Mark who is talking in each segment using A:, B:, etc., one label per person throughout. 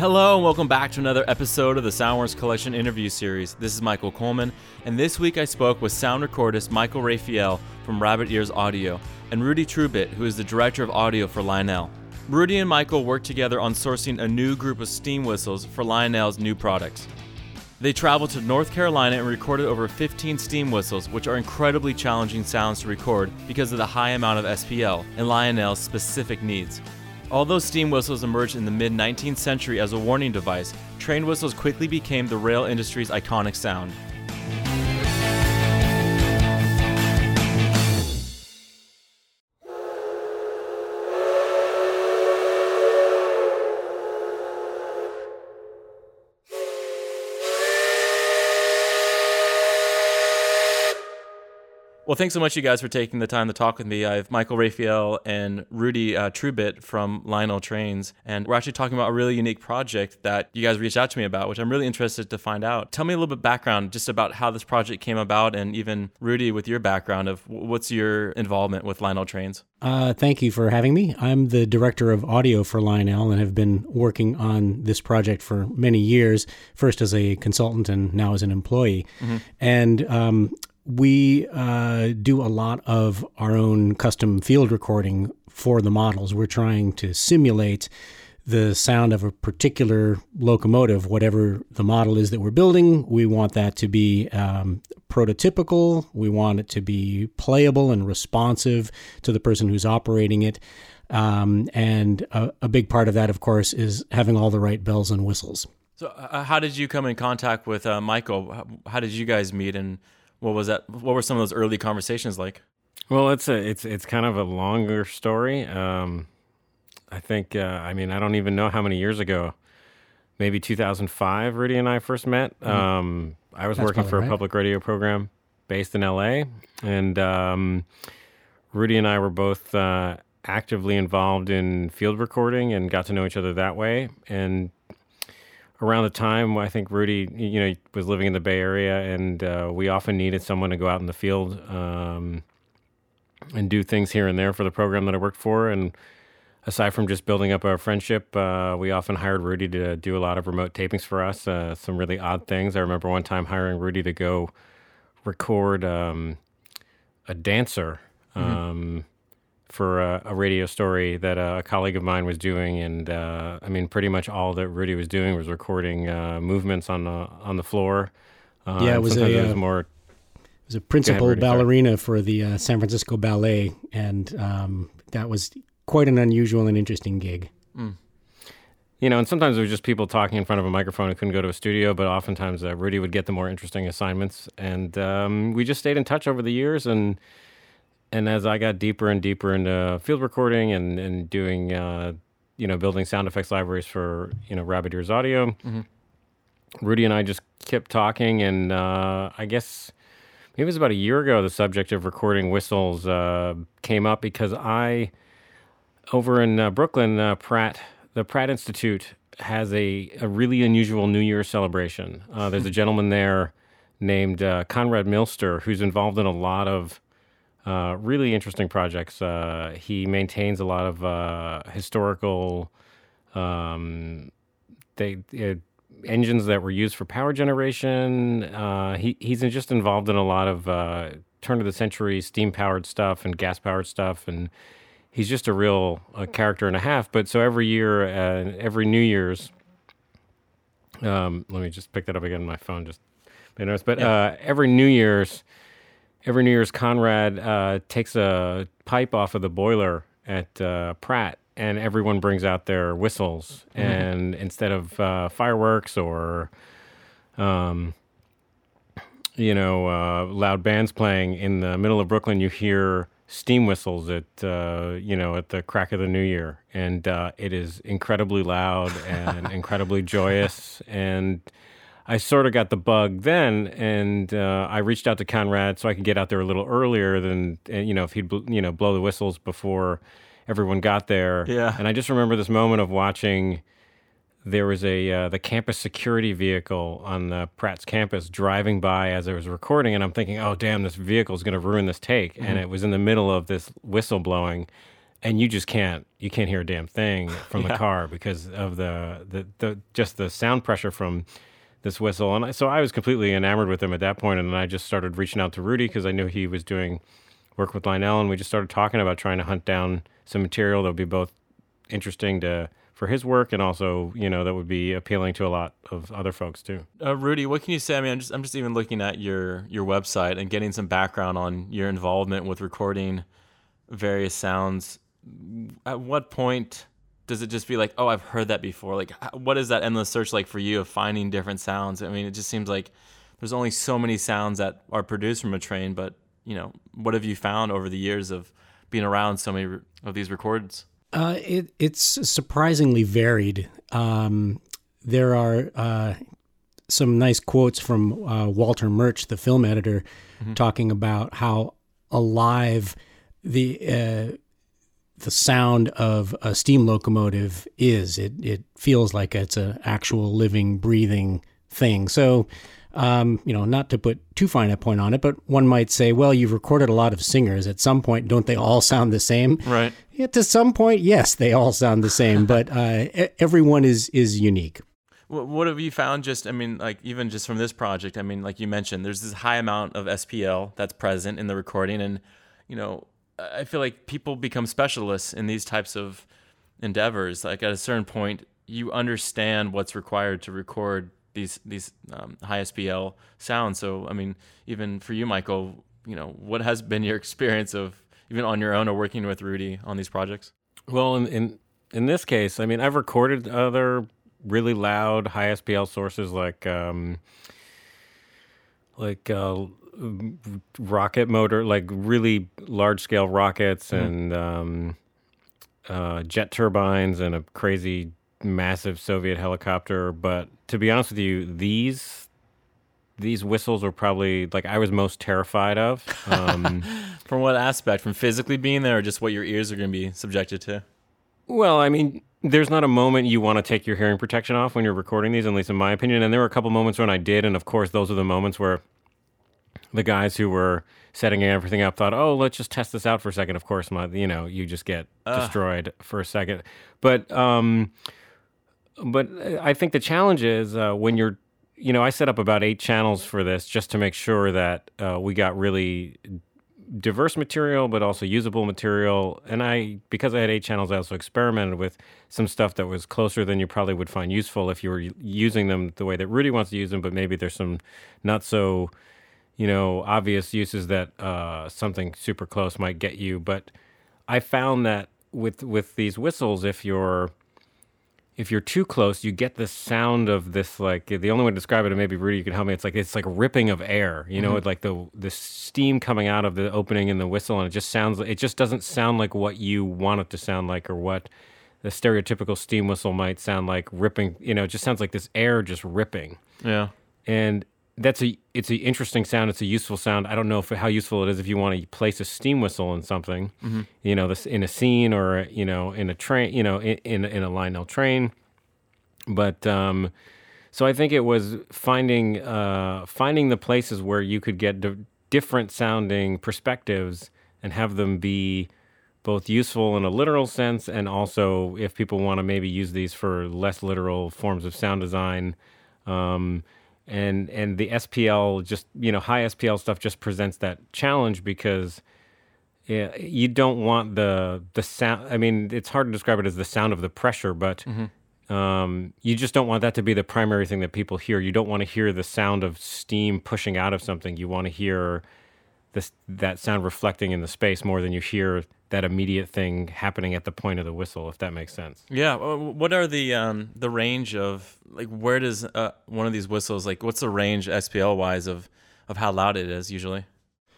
A: Hello, and welcome back to another episode of the Soundworks Collection interview series. This is Michael Coleman, and this week I spoke with sound recordist Michael Raphael from Rabbit Ears Audio and Rudy Trubitt, who is the director of audio for Lionel. Rudy and Michael worked together on sourcing a new group of steam whistles for Lionel's new products. They traveled to North Carolina and recorded over 15 steam whistles, which are incredibly challenging sounds to record because of the high amount of SPL and Lionel's specific needs. Although steam whistles emerged in the mid 19th century as a warning device, train whistles quickly became the rail industry's iconic sound. Well, thanks so much, you guys, for taking the time to talk with me. I have Michael Raphael and Rudy uh, Trubitt from Lionel Trains, and we're actually talking about a really unique project that you guys reached out to me about, which I'm really interested to find out. Tell me a little bit background just about how this project came about, and even Rudy, with your background of what's your involvement with Lionel Trains.
B: Uh, thank you for having me. I'm the director of audio for Lionel and have been working on this project for many years, first as a consultant and now as an employee. Mm-hmm. And um, we uh, do a lot of our own custom field recording for the models. We're trying to simulate the sound of a particular locomotive, whatever the model is that we're building. We want that to be um, prototypical. We want it to be playable and responsive to the person who's operating it. Um, and a, a, big part of that, of course, is having all the right bells and whistles.
A: So, uh, how did you come in contact with uh, Michael? How, how did you guys meet and what was that? What were some of those early conversations like?
C: Well, it's a it's it's kind of a longer story. Um, I think uh, I mean I don't even know how many years ago. Maybe 2005, Rudy and I first met. Mm-hmm. Um, I was That's working for a public radio program based in LA, and um, Rudy and I were both uh, actively involved in field recording and got to know each other that way. And around the time I think Rudy, you know, was living in the Bay Area, and uh, we often needed someone to go out in the field um, and do things here and there for the program that I worked for. And aside from just building up our friendship, uh, we often hired Rudy to do a lot of remote tapings for us. Uh, some really odd things. I remember one time hiring Rudy to go record um, a dancer. Mm-hmm. Um, for a, a, radio story that a colleague of mine was doing, and uh, I mean, pretty much all that Rudy was doing was recording uh, movements on the on the floor.
B: Uh, yeah, it was a it was uh, more. It was a principal ahead, ballerina for the uh, San Francisco Ballet, and um, that was quite an unusual and interesting gig. Mm.
C: You know, and sometimes it was just people talking in front of a microphone who couldn't go to a studio, but oftentimes uh, Rudy would get the more interesting assignments, and um, we just stayed in touch over the years and and as I got deeper and deeper into field recording and and doing uh, you know building sound effects libraries for you know Rabbit Ears Audio, mm-hmm. Rudy and I just kept talking, and uh, I guess maybe it was about a year ago the subject of recording whistles uh, came up because I over in uh, Brooklyn, uh, Pratt the Pratt Institute has a a really unusual New Year celebration. Uh, there's a gentleman there named Conrad Milster who's involved in a lot of uh, really interesting projects. Uh, he maintains a lot of uh, historical um, they, uh, engines that were used for power generation. Uh, he, he's just involved in a lot of uh, turn of the century steam powered stuff and gas powered stuff. And he's just a real character and a half. But so every year, every New Year's, um, let me just pick that up again on my phone. Just made noise. but every New Year's, every New Year's, Conrad uh, takes a pipe off of the boiler at uh, Pratt, and everyone brings out their whistles. Mm-hmm. And instead of uh, fireworks or, um, you know, uh, loud bands playing in the middle of Brooklyn, you hear steam whistles at uh, you know at the crack of the new year, and uh, it is incredibly loud and incredibly joyous and I sort of got the bug then, and uh, I reached out to Conrad so I could get out there a little earlier than you know if he'd you know blow the whistles before everyone got there.
A: Yeah.
C: And I just remember this moment of watching. There was a uh, the campus security vehicle on the Pratt's campus driving by as I was recording, and I'm thinking, "Oh, damn! This vehicle is going to ruin this take." Mm-hmm. And it was in the middle of this whistle blowing, and you just can't you can't hear a damn thing from the car because of the, the the just the sound pressure from this whistle. And so I was completely enamored with him at that point, and then I just started reaching out to Rudy because I knew he was doing work with Lionel, and we just started talking about trying to hunt down some material that would be both interesting to for his work and also you know that would be appealing to a lot of other folks too.
A: Uh, Rudy, what can you say? I mean, I'm just I'm just even looking at your your website and getting some background on your involvement with recording various sounds. At what point does it just be like, oh, I've heard that before? Like, what is that endless search like for you of finding different sounds? I mean, it just seems like there's only so many sounds that are produced from a train, but you know, what have you found over the years of being around so many of these records?
B: Uh, it, it's surprisingly varied. Um, there are uh, some nice quotes from uh, Walter Murch, the film editor, mm-hmm. talking about how alive the uh, the sound of a steam locomotive is. It it feels like it's an actual living, breathing thing. So, um, you know, not to put too fine a point on it, but one might say, well, you've recorded a lot of singers. At some point, don't they all sound the same?
A: Right.
B: Yeah, to some point, yes, they all sound the same, but uh, everyone is is unique.
A: What have you found? Just, I mean, like even just from this project, I mean, like you mentioned, there's this high amount of SPL that's present in the recording, and you know, I feel like people become specialists in these types of endeavors. Like at a certain point, you understand what's required to record these these um, high SPL sounds. So I mean, even for you, Michael, you know, what has been your experience of even on your own or working with Rudy on these projects?
C: Well, in in, in this case, I mean, I've recorded other really loud high SPL sources like um, like uh, rocket motor, like really large scale rockets mm-hmm. and um, uh, jet turbines and a crazy massive Soviet helicopter. But to be honest with you, these these whistles were probably like I was most terrified of. Um,
A: From what aspect? From physically being there, or just what your ears are going to be subjected to?
C: Well, I mean, there's not a moment you want to take your hearing protection off when you're recording these, at least in my opinion. And there were a couple moments when I did, and of course, those are the moments where the guys who were setting everything up thought, "Oh, let's just test this out for a second. Of course, my, you know, you just get destroyed for a second. But um, but I think the challenge is uh, when you're, you know, I set up about eight channels for this just to make sure that uh, we got really diverse material, but also usable material. And I, because I had eight channels, I also experimented with some stuff that was closer than you probably would find useful if you were using them the way that Rudy wants to use them. But maybe there's some not so you know, obvious uses that uh, something super close might get you. But I found that with with these whistles, if you're if you're too close, you get the sound of this like the only way to describe it, and maybe Rudy you can help me. It's like it's like ripping of air, you know, mm-hmm. like the the steam coming out of the opening in the whistle, and it just sounds it just doesn't sound like what you want it to sound like, or what the stereotypical steam whistle might sound like ripping. You know, it just sounds like this air just ripping.
A: Yeah,
C: and that's a it's an interesting sound. It's a useful sound. I don't know if how useful it is if you want to place a steam whistle in something, mm-hmm. you know, this in a scene or you know in a train, you know, in in, in a Lionel train. But um, so I think it was finding uh, finding the places where you could get d- different sounding perspectives and have them be both useful in a literal sense and also if people want to maybe use these for less literal forms of sound design. Um, and and the SPL just you know high SPL stuff just presents that challenge because yeah, you don't want the the sound. I mean, it's hard to describe it as the sound of the pressure, but mm-hmm. um, you just don't want that to be the primary thing that people hear. You don't want to hear the sound of steam pushing out of something. You want to hear this that sound reflecting in the space more than you hear that immediate thing happening at the point of the whistle, if that makes sense.
A: Yeah. What are the um, the range of like where does uh, one of these whistles like what's the range SPL wise of of how loud it is usually?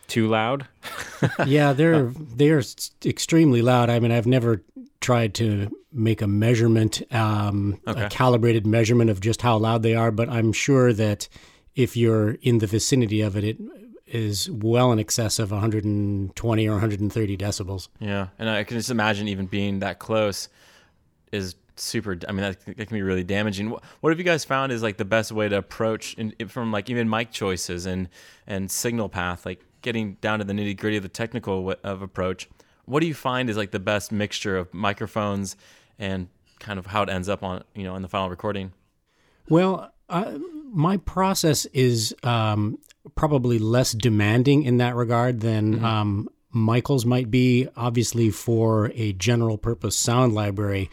C: Too loud?
B: yeah, they're they're extremely loud. I mean, I've never tried to make a measurement, um, okay. a calibrated measurement of just how loud they are, but I'm sure that if you're in the vicinity of it, it is well in excess of 120 or 130 decibels.
A: Yeah, and I can just imagine even being that close is super. I mean, that, that can be really damaging. What, what, have you guys found is like the best way to approach in, from like even mic choices and and signal path, like getting down to the nitty gritty of the technical w- of approach? what do you find is like the best mixture of microphones and kind of how it ends up on you know in the final recording?
B: Well, uh, my process is um, probably less demanding in that regard than mm-hmm. um, Michael's might be. Obviously, for a general purpose sound library,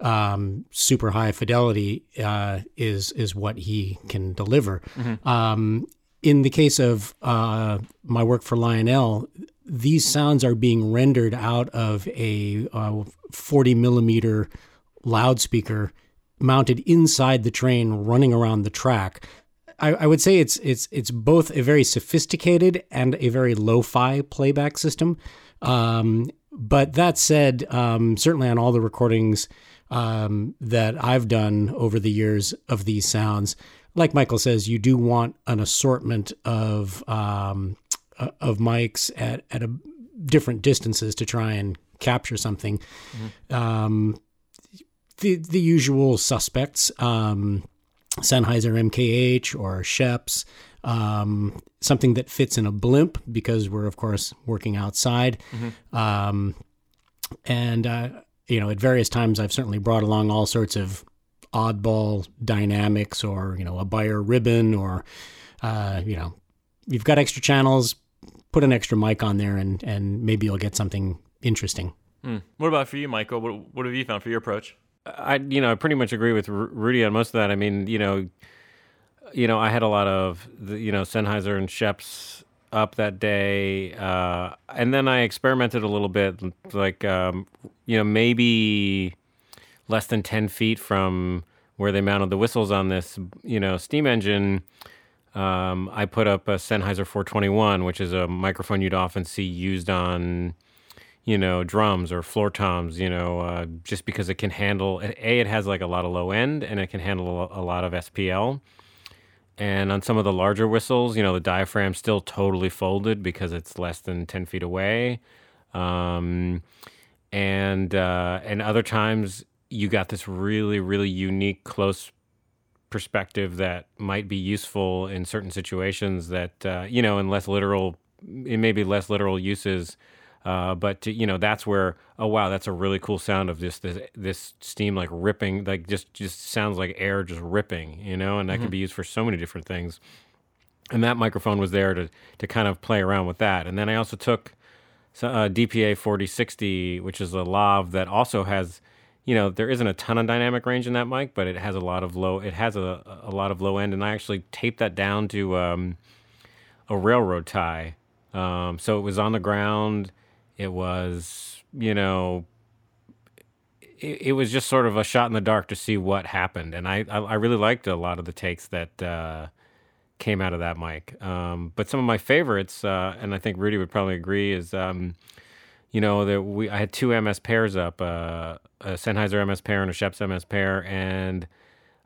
B: um, super high fidelity uh, is is what he can deliver. Mm-hmm. Um, in the case of uh, my work for Lionel, these sounds are being rendered out of a uh, 40 millimeter loudspeaker mounted inside the train running around the track. I, I, would say it's it's it's both a very sophisticated and a very lo-fi playback system. Um, but that said, um, certainly on all the recordings um, that I've done over the years of these sounds, like Michael says, you do want an assortment of um, uh, of mics at at a, different distances to try and capture something. Mm-hmm. Um, the the usual suspects, um, Sennheiser MKH or Schoeps, um, something that fits in a blimp because we're of course working outside, mm-hmm. um, and uh, you know at various times I've certainly brought along all sorts of oddball dynamics or you know a Beyer ribbon or uh, you know you've got extra channels put an extra mic on there and and maybe you'll get something interesting
A: hmm. what about for you michael what, what have you found for your approach
C: i you know i pretty much agree with rudy on most of that. I mean you know you know i had a lot of the, you know sennheiser and schoeps up that day uh, and then i experimented a little bit like um, you know maybe less than 10 feet from where they mounted the whistles on this, you know, steam engine, um, I put up a Sennheiser 421, which is a microphone you'd often see used on, you know, drums or floor toms, you know, uh, just because it can handle, A, it has like a lot of low end and it can handle a lot of SPL. And on some of the larger whistles, you know, the diaphragm's still totally folded because it's less than 10 feet away. Um, and uh, and other times you got this really, really unique, close perspective that might be useful in certain situations that, uh, you know, in less literal, it may be less literal uses. Uh, but to, you know that's where oh wow that's a really cool sound of this this this steam like ripping like just just sounds like air just ripping you know and that mm-hmm. can be used for so many different things and that microphone was there to to kind of play around with that and then I also took uh, DPA 4060 which is a lav that also has you know there isn't a ton of dynamic range in that mic, but it has a lot of low. It has a, a lot of low end, and I actually taped that down to um, a railroad tie. Um, so it was on the ground. It was you know. It, it, was just sort of a shot in the dark to see what happened, and I I, I really liked a lot of the takes that uh, came out of that mic. Um, but some of my favorites, uh, and I think Rudy would probably agree, is um, you know that we I had two MS pairs up, uh, a Sennheiser MS pair and a Schoeps MS pair, and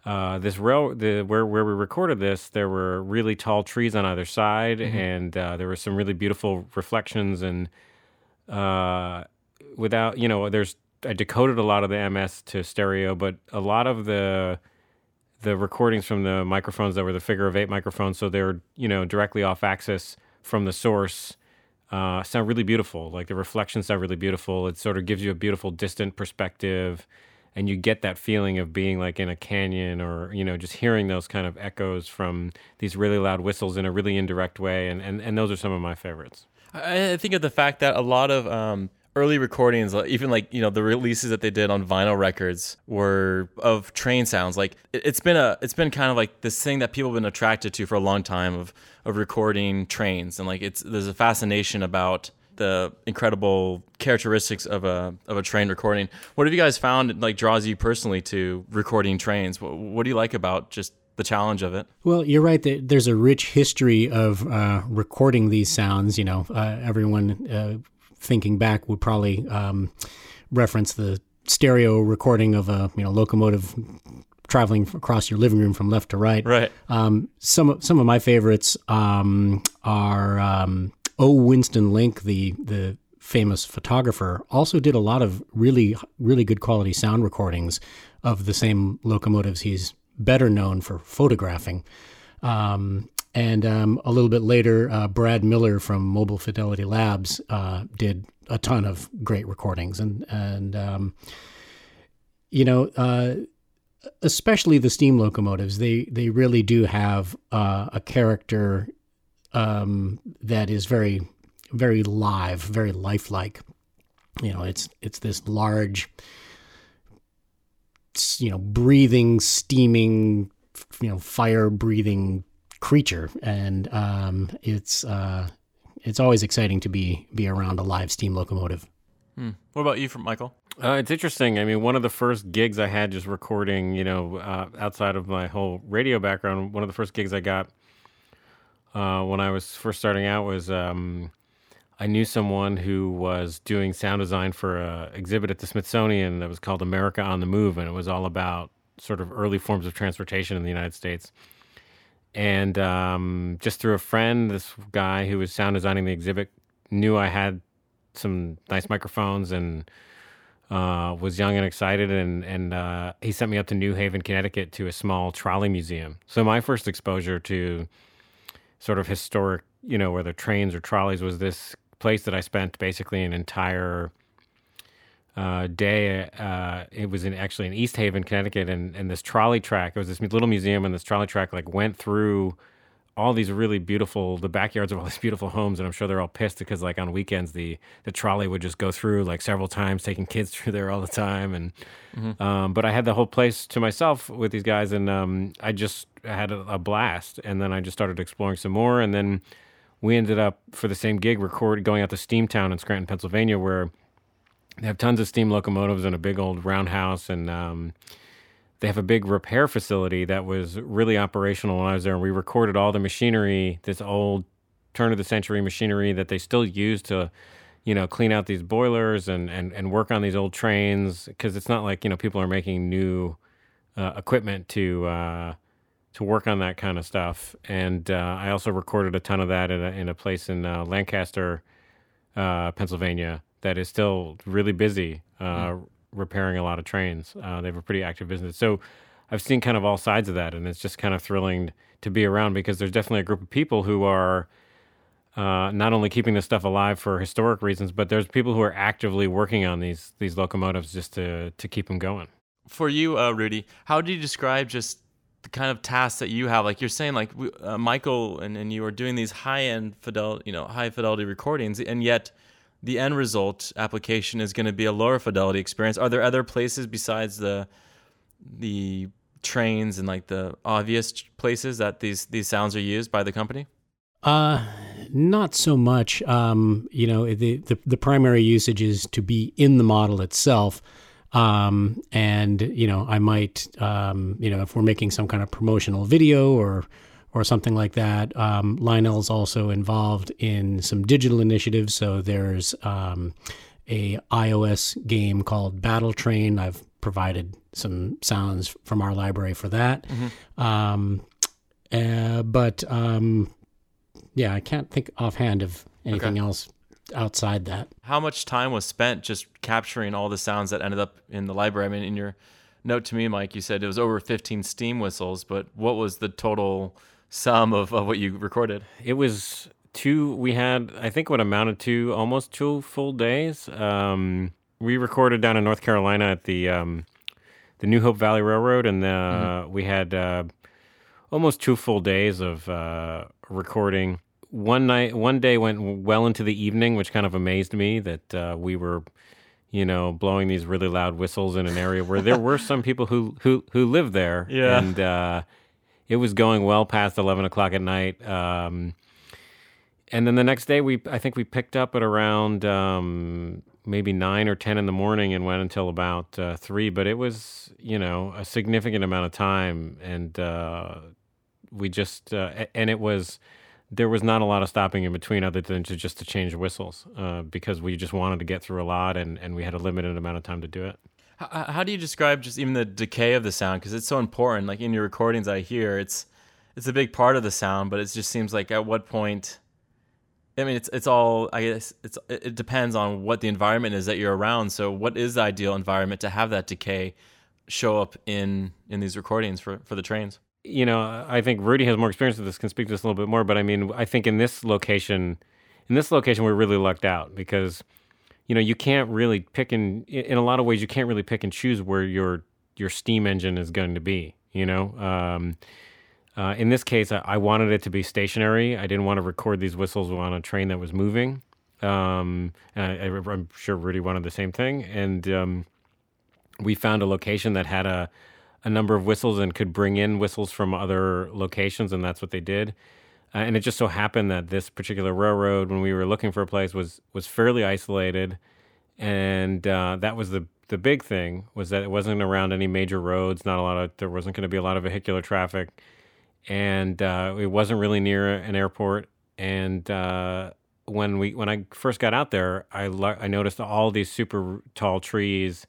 C: uh, this rail the where where we recorded this, there were really tall trees on either side, mm-hmm. and uh, there were some really beautiful reflections, and uh, without you know, there's I decoded a lot of the MS to stereo, but a lot of the the recordings from the microphones that were the figure of eight microphones, so they're you know directly off axis from the source uh, sound really beautiful. Like the reflections sound really beautiful. It sort of gives you a beautiful distant perspective, and you get that feeling of being like in a canyon, or you know, just hearing those kind of echoes from these really loud whistles in a really indirect way. And and, and those are some of my favorites.
A: I think of the fact that a lot of um, early recordings, even like you know the releases that they did on vinyl records, were of train sounds. Like it's been a, it's been kind of like this thing that people have been attracted to for a long time of of recording trains, and like it's there's a fascination about the incredible characteristics of a of a train recording. What have you guys found like draws you personally to recording trains? What, what do you like about just the challenge of it?
B: Well, you're right. There's a rich history of uh, recording these sounds. You know, uh, everyone uh, thinking back, would probably um, reference the stereo recording of a you know locomotive traveling across your living room from left to right.
A: Right.
B: Um, some of some of my favorites um, are um, O. Winston Link, the the famous photographer, also did a lot of really really good quality sound recordings of the same locomotives he's better known for photographing. Um, and um, a little bit later, uh, Brad Miller from Mobile Fidelity Labs uh, did a ton of great recordings, and and um, you know, uh, especially the steam locomotives, they they really do have uh, a character um, that is very very live, very lifelike. You know, it's it's this large, you know, breathing, steaming, you know, fire breathing creature, and um, it's uh, it's always exciting to be be around a live steam locomotive.
A: Hmm. What about you, from Michael?
C: Uh, it's interesting. I mean, one of the first gigs I had just recording, you know, uh, outside of my whole radio background, one of the first gigs I got uh, when I was first starting out was um, I knew someone who was doing sound design for an exhibit at the Smithsonian that was called America on the Move, and it was all about sort of early forms of transportation in the United States. And um, just through a friend, this guy who was sound designing the exhibit knew I had some nice microphones and uh, was young and excited, and and uh, he sent me up to New Haven, Connecticut, to a small trolley museum. So my first exposure to sort of historic, you know, whether trains or trolleys, was this place that I spent basically an entire uh, day. Uh, it was in actually in East Haven, Connecticut, and and this trolley track. It was this little museum, and this trolley track like went through all these really beautiful the backyards of all these beautiful homes and i'm sure they're all pissed because like on weekends the the trolley would just go through like several times taking kids through there all the time and mm-hmm. um, but i had the whole place to myself with these guys and um, i just had a, a, blast and then i just started exploring some more and then we ended up for the same gig record going out to steamtown in scranton pennsylvania where they have tons of steam locomotives and a big old roundhouse and um, they have a big repair facility that was really operational when I was there. And we recorded all the machinery, this old turn of the century machinery that they still use to, you know, clean out these boilers and, and, and work on these old trains. Cause it's not like, you know, people are making new uh, equipment to, uh, to work on that kind of stuff. And uh, I also recorded a ton of that in a, in a place in uh, Lancaster, uh, Pennsylvania that is still really busy. Mm repairing a lot of trains. Uh, they have a pretty active business. So I've seen kind of all sides of that, and it's just kind of thrilling to be around because there's definitely a group of people who are uh, not only keeping this stuff alive for historic reasons, but there's people who are actively working on these these locomotives just to to keep them going.
A: For you, uh, Rudy, how do you describe just the kind of tasks that you have? Like you're saying, like uh, Michael and, and you are doing these high end fidel, you know, high fidelity recordings, and yet the end result application is going to be a lower fidelity experience. Are there other places besides the the trains and like the obvious places that these these sounds are used by the company?
B: Uh not so much. Um, you know, the, the the primary usage is to be in the model itself. Um, and you know, I might, um, you know, if we're making some kind of promotional video or or something like that. Um, Lionel's also involved in some digital initiatives. So there's um, a iOS game called Battle Train. I've provided some sounds from our library for that. Mm-hmm. Um, uh, but um, yeah, I can't think offhand of anything okay. else outside that.
A: How much time was spent just capturing all the sounds that ended up in the library? I mean, in your note to me, Mike, you said it was over 15 steam whistles, but what was the total sum of, of what you recorded?
C: It was two. We had, I think, what amounted to almost two full days. Um, we recorded down in North Carolina at the um, the New Hope Valley Railroad, and the, mm-hmm. we had uh, almost two full days of uh, recording. One night, one day went well into the evening, which kind of amazed me that uh, we were, you know, blowing these really loud whistles in an area where there were some people who who who lived there.
A: Yeah.
C: And uh, it was going well past 11 o'clock at night. Um, and then the next day, we I think we picked up at around um, maybe nine or 10 in the morning and went until about uh, three. But it was, you know, a significant amount of time. And uh, we just, uh, and it was, there was not a lot of stopping in between other than to just to change whistles uh, because we just wanted to get through a lot and, and we had a limited amount of time to do it.
A: How, how do you describe just even the decay of the sound? Because it's so important. Like in your recordings, I hear it's it's a big part of the sound, but it just seems like at what point. I mean, it's it's all. I guess it's it depends on what the environment is that you're around. So, what is the ideal environment to have that decay show up in in these recordings for for the trains?
C: You know, I think Rudy has more experience with this, can speak to this a little bit more. But I mean, I think in this location, in this location, we're really lucked out because, you know, you can't really pick and in a lot of ways, you can't really pick and choose where your your steam engine is going to be. You know, um, uh, in this case, I, I, wanted it to be stationary. I didn't want to record these whistles on a train that was moving. Um, and I, am sure Rudy wanted the same thing. And um, we found a location that had a a number of whistles and could bring in whistles from other locations, and that's what they did. Uh, and it just so happened that this particular railroad, when we were looking for a place, was was fairly isolated, and uh, that was the the big thing was that it wasn't around any major roads. Not a lot of there wasn't going to be a lot of vehicular traffic, and uh, it wasn't really near an airport. And uh, when we when I first got out there, I I noticed all these super tall trees.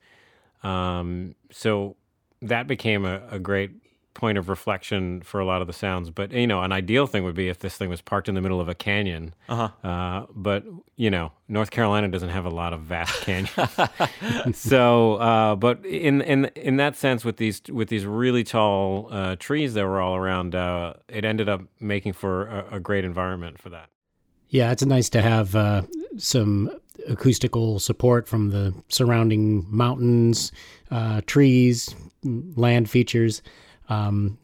C: Um, so that became a, a great point of reflection for a lot of the sounds. But you know, an ideal thing would be if this thing was parked in the middle of a canyon. Uh-huh. Uh, but you know, North Carolina doesn't have a lot of vast canyons. so, uh, but in in in that sense, with these with these really tall uh, trees that were all around, uh, it ended up making for a, a, great environment for that.
B: Yeah, it's nice to have uh, some acoustical support from the surrounding mountains, uh, trees, land features. Um,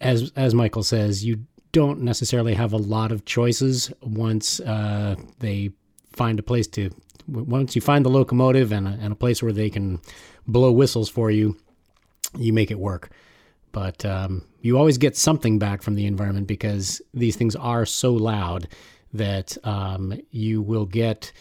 B: as as Michael says, you don't necessarily have a lot of choices once uh, they find a place to. Once you find the locomotive and a, and a place where they can blow whistles for you, you make it work. But um, you always get something back from the environment because these things are so loud that um, you will get,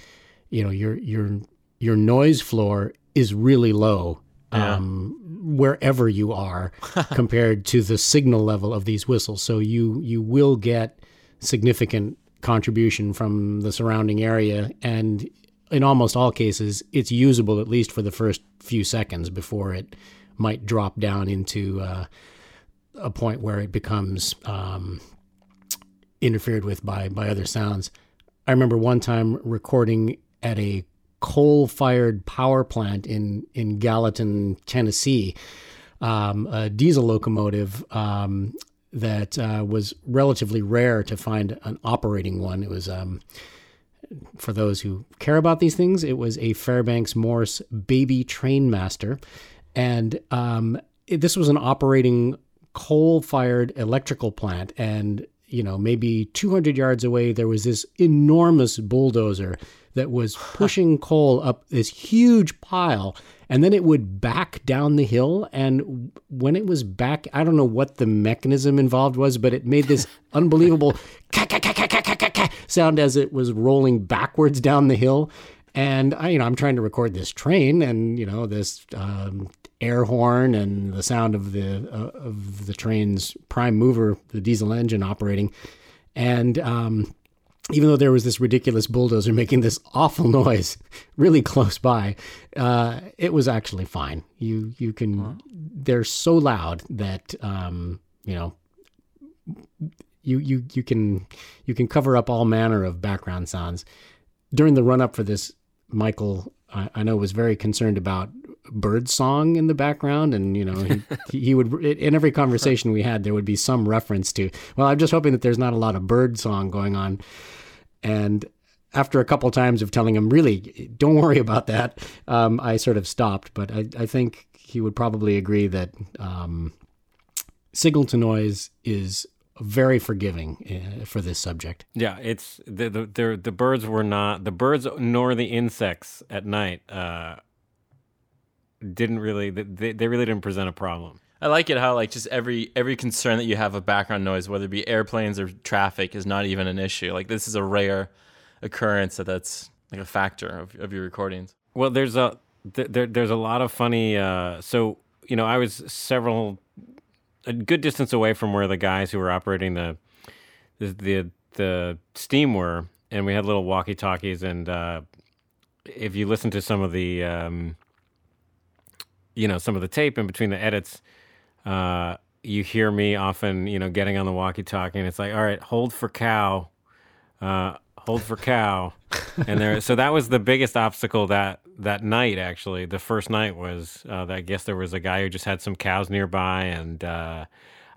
B: you know, your your your noise floor is really low yeah. um, wherever you are compared to the signal level of these whistles. So you you will get significant contribution from the surrounding area, and in almost all cases, it's usable at least for the first few seconds before it might drop down into uh, a point where it becomes um, interfered with by by other sounds. I remember one time recording at a coal fired power plant in, in Gallatin, Tennessee, um, a diesel locomotive um, that uh, was relatively rare to find an operating one. It was, um, for those who care about these things, it was a Fairbanks Morse Baby Trainmaster. And um, it, this was an operating coal fired electrical plant. And you know, maybe 200 yards away, there was this enormous bulldozer that was pushing coal up this huge pile and then it would back down the hill and when it was back i don't know what the mechanism involved was but it made this unbelievable sound as it was rolling backwards down the hill and I, you know i'm trying to record this train and you know this um, air horn and the sound of the uh, of the train's prime mover the diesel engine operating and um, even though there was this ridiculous bulldozer making this awful noise really close by, uh, it was actually fine. You you can they're so loud that um, you know you you you can you can cover up all manner of background sounds. During the run up for this, Michael I, I know was very concerned about bird song in the background and you know he, he would in every conversation we had there would be some reference to well i'm just hoping that there's not a lot of bird song going on. And after a couple times of telling him really don't worry about that um, i sort of stopped. But I, I, think he would probably agree that um, signal to noise is very forgiving uh, for this subject.
C: Yeah, it's the the the birds were not the birds nor the insects at night uh, didn't really they, they really didn't present a problem.
A: I like it how like just every every concern that you have of background noise, whether it be airplanes or traffic, is not even an issue. Like this is a rare occurrence that that's like a factor of, of your recordings.
C: Well, there's a there, there's a lot of funny. Uh, so you know, I was several a good distance away from where the guys who were operating the the the, the steam were, and we had little walkie talkies. And uh, if you listen to some of the um, you know some of the tape in between the edits uh, you hear me often you know getting on the walkie talkie and it's like all right hold for cow uh, hold for cow and there so that was the biggest obstacle that that night actually the first night was uh, that i guess there was a guy who just had some cows nearby and uh,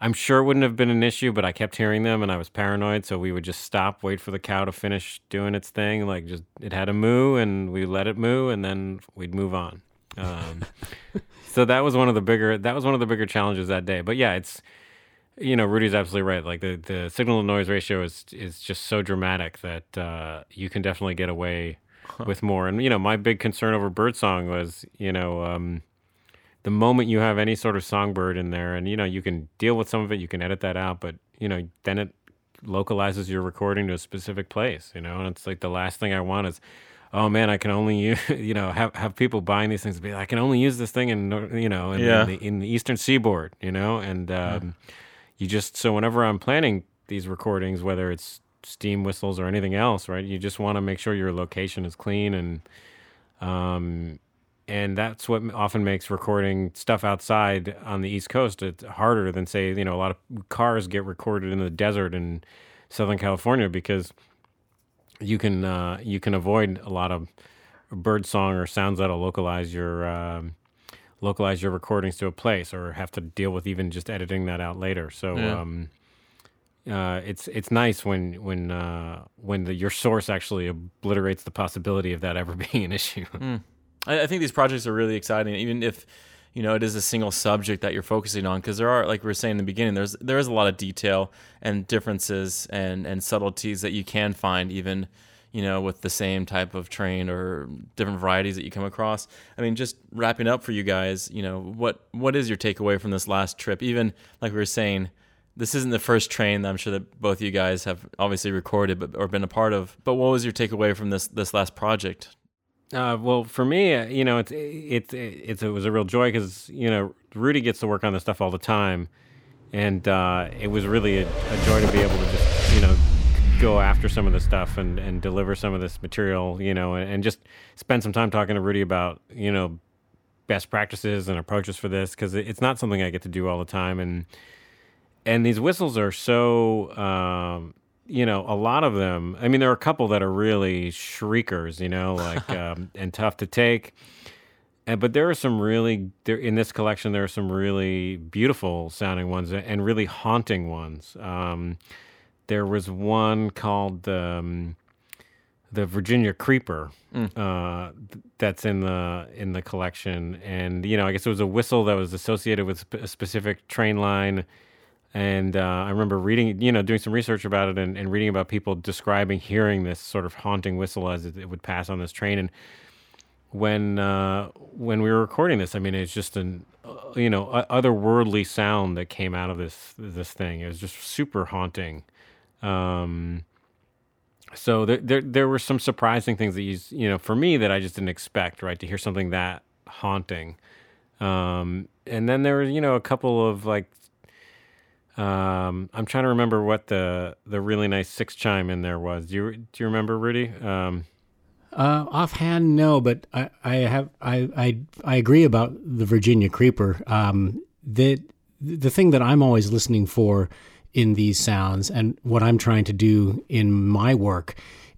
C: I'm sure it wouldn't have been an issue, but I kept hearing them and I was paranoid. So we would just stop, wait for the cow to finish doing its thing. Like just it had a moo and we let it moo and then we'd move on. Um, so that was one of the bigger that was one of the bigger challenges that day. But yeah, it's you know Rudy's absolutely right. Like the the signal to noise ratio is is just so dramatic that uh, you can definitely get away with more. And you know my big concern over birdsong was you know. Um, the moment you have any sort of songbird in there, and you know you can deal with some of it, you can edit that out, but you know then it localizes your recording to a specific place. You know, and it's like the last thing I want is, oh man, I can only use, you know have have people buying these things. Be I can only use this thing in you know in,
A: Yeah.
C: in, the, in the eastern seaboard. You know, and um, you just so whenever I'm planning these recordings, whether it's steam whistles or anything else, right? You just want to make sure your location is clean and um, and that's what often makes recording stuff outside on the East Coast it's harder than say you know a lot of cars get recorded in the desert in Southern California because you can uh, you can avoid a lot of bird song or sounds that'll localize your um, localize your recordings to a place or have to deal with even just editing that out later. So.
A: Yeah.
C: Um, uh, it's it's nice when when uh, when the, your source actually obliterates the possibility of that ever being an issue.
A: I, I think these projects are really exciting, even if you know it is a single subject that you're focusing on, because there are, like we were saying in the beginning, there's there is a lot of detail and differences and and subtleties that you can find even you know with the same type of train or different varieties that you come across. I mean, just wrapping up for you guys, you know what what is your takeaway from this last trip? Even like we were saying. This isn't the first train that I'm sure that both of you guys have obviously recorded but, or been a part of. But what was your takeaway from this this last project?
C: Uh, well, for me, uh, you know, it's it's it's it was a real joy because you know Rudy gets to work on this stuff all the time, and uh, it was really a, a joy to be able to go after some of the stuff and and deliver some of this material, you know, and, and just spend some time talking to Rudy about you know best practices and approaches for this because it's not something I get to do all the time, and and these whistles are so. Um, you know, a lot of them. I mean, there are a couple that are really shriekers, you know, like um, and tough to take. And but there are some really there in this collection. There are some really beautiful sounding ones and really haunting ones. Um, there was one called um, the Virginia Creeper uh, th- that's in the in the collection, and you know, I guess it was a whistle that was associated with sp- a specific train line. And uh, I remember reading, you know, doing some research about it and, and reading about people describing hearing this sort of haunting whistle as it, it would pass on this train. And when uh, when we were recording this, I mean, it's just an uh, you know otherworldly sound that came out of this this thing. It was just super haunting. Um, so there, there there were some surprising things that you you know for me that I just didn't expect. Right to hear something that haunting. Um, and then there were, you know a couple of like um, I'm trying to remember what the the really nice six chime in there was. Do you do you remember Rudy? Um,
B: Uh, offhand, no, but I, I have I, I I agree about the Virginia Creeper. Um, the the thing that I'm always listening for in these sounds, and what I'm trying to do in my work,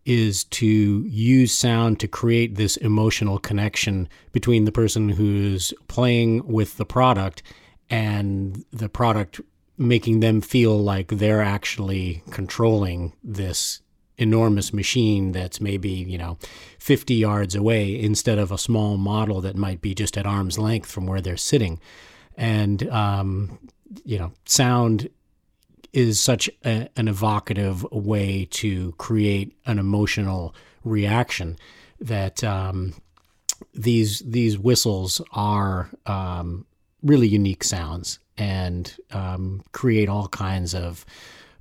B: is to use sound to create this emotional connection between the person who's playing with the product and the product making them feel like they're actually controlling this enormous machine that's maybe, you know, 50 yards away instead of a small model that might be just at arm's length from where they're sitting. And, um, you know, sound is such a, an evocative way to create an emotional reaction that um, these these whistles are um, really unique sounds and um, create all kinds of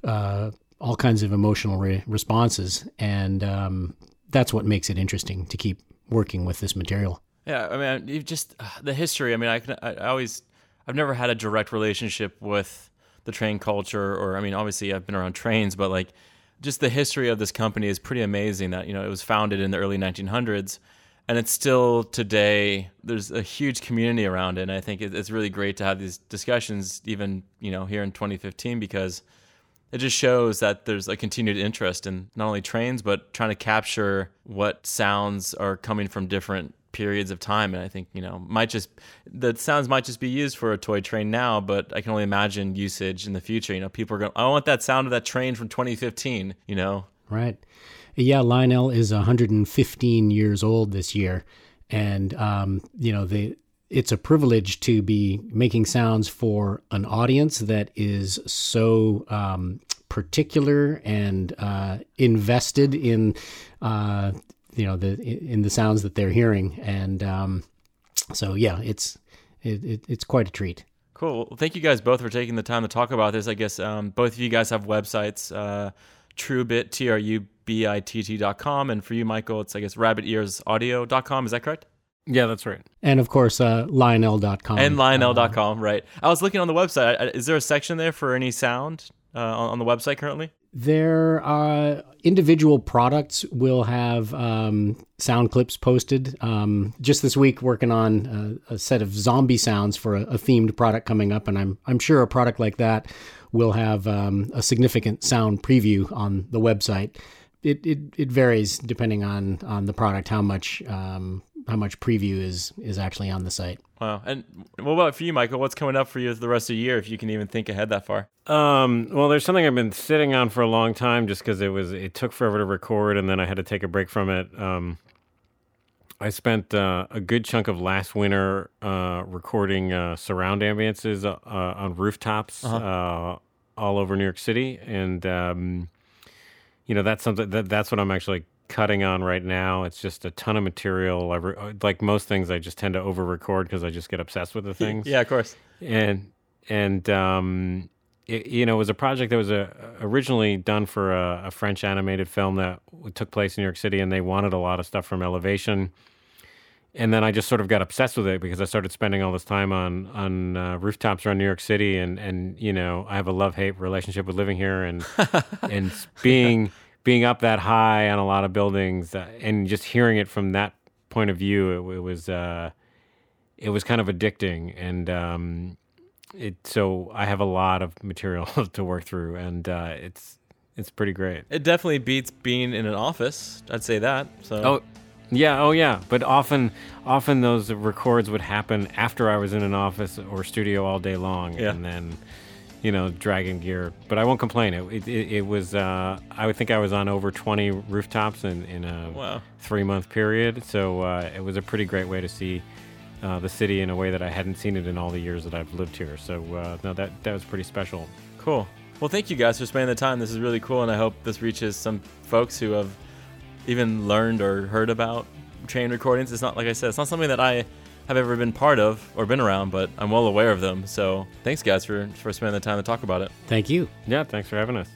B: uh, all kinds of emotional re- responses, and um, that's what makes it interesting to keep working with this material.
A: Yeah, I mean, you just the history. I mean, I can. I always, I've never had a direct relationship with the train culture, or I mean, obviously, I've been around trains, but like, just the history of this company is pretty amazing. That you know, it was founded in the early 1900s, and it's still today. There's a huge community around it, and I think it's really great to have these discussions, even you know, here in 2015, because it just shows that there's a continued interest in not only trains but trying to capture what sounds are coming from different periods of time. And I think, you know, might just, the sounds might just be used for a toy train now, but I can only imagine usage in the future. You know, people are going, I want that sound of that train from 2015, you know?
B: Right. Yeah, Lionel is 115 years old this year. And, um, you know, the, it's a privilege to be making sounds for an audience that is so um, particular and uh, invested in uh, you know the in the sounds that they're hearing and um, so yeah it's it, it, it's quite a treat
A: cool well, thank you guys both for taking the time to talk about this i guess um, both of you guys have websites uh, trubitt t-r-u-b-i-t-t dot com and for you michael it's i guess rabbitearsaudio.com is that correct
C: yeah, that's right.
B: And of course, uh, Lionel.com.
A: And Lionel.com, uh, right. I was looking on the website. Is there a section there for any sound uh, on, on, the website currently?
B: There are individual products will have um, sound clips posted. Um, just this week, working on a, a, set of zombie sounds for a, a, themed product coming up, and I'm I'm sure a product like that will have um, a significant sound preview on the website. It, it, it varies depending on on the product how much um, how much preview is is actually on the site.
A: Wow. And what about for you, Michael? What's coming up for you the rest of the year, if you can even think ahead that far?
C: Um, well, there's something I've been sitting on for a long time, just because it was it took forever to record, and then I had to take a break from it. Um, I spent uh, a good chunk of last winter uh, recording uh, surround ambiances uh, on rooftops uh-huh. Uh, all over New York City, and um, you know that's something that that's what I'm actually cutting on right now. It's just a ton of material. I re- like most things, I just tend to over record because I just get obsessed with the things.
A: yeah, of course.
C: And and um, it, you know, it was a project that was a, uh, originally done for a, a, French animated film that took place in New York City, and they wanted a lot of stuff from Elevation. And then I just sort of got obsessed with it because I started spending all this time on on uh, rooftops around New York City, and and you know, I have a love hate relationship with living here, and and being being up that high on a lot of buildings uh, and just hearing it from that point of view, it, it was uh, it was kind of addicting, and um, it so I have a lot of material to work through, and uh, it's it's pretty great.
A: It definitely beats being in an office. I'd say that. So.
C: Oh, yeah, oh yeah. But often, often those records would happen after I was in an office or studio all day long, yeah. and then you know, dragon gear. But I won't complain. It it, it was uh, I would think I was on over 20 rooftops in in a wow. three month period. So uh, it was a pretty great way to see. Uh, the city in a way that I hadn't seen it in all the years that I've lived here. So uh, no, that that was pretty special.
A: Cool. Well, thank you guys for spending the time. This is really cool, and I hope this reaches some folks who have even learned or heard about train recordings. It's not like I said, it's not something that I have ever been part of or been around, but I'm well aware of them. So thanks, guys, for, for spending the time to talk about it.
B: Thank you.
C: Yeah, thanks for having us.